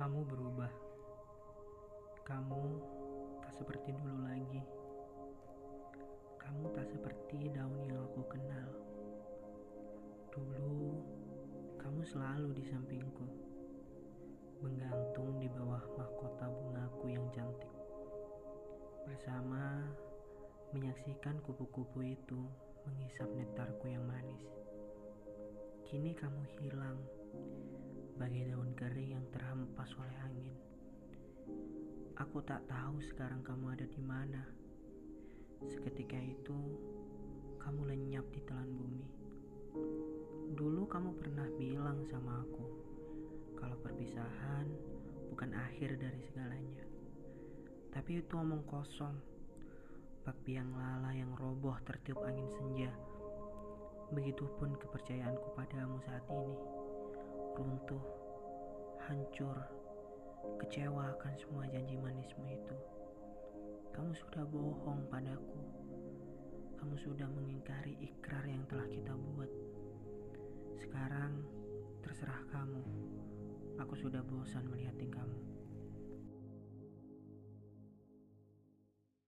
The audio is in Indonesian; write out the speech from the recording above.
Kamu berubah. Kamu tak seperti dulu lagi. Kamu tak seperti daun yang aku kenal. Dulu, kamu selalu di sampingku, menggantung di bawah mahkota bungaku yang cantik. Bersama menyaksikan kupu-kupu itu menghisap nektarku yang manis. Kini kamu hilang bagai daun kering yang terhempas oleh angin. Aku tak tahu sekarang kamu ada di mana. Seketika itu, kamu lenyap di telan bumi. Dulu kamu pernah bilang sama aku, kalau perpisahan bukan akhir dari segalanya. Tapi itu omong kosong, bak biang lala yang roboh tertiup angin senja. Begitupun kepercayaanku padamu saat ini. Runtuh, hancur, kecewa akan semua janji manismu itu. Kamu sudah bohong padaku. Kamu sudah mengingkari ikrar yang telah kita buat. Sekarang terserah kamu. Aku sudah bosan melihat.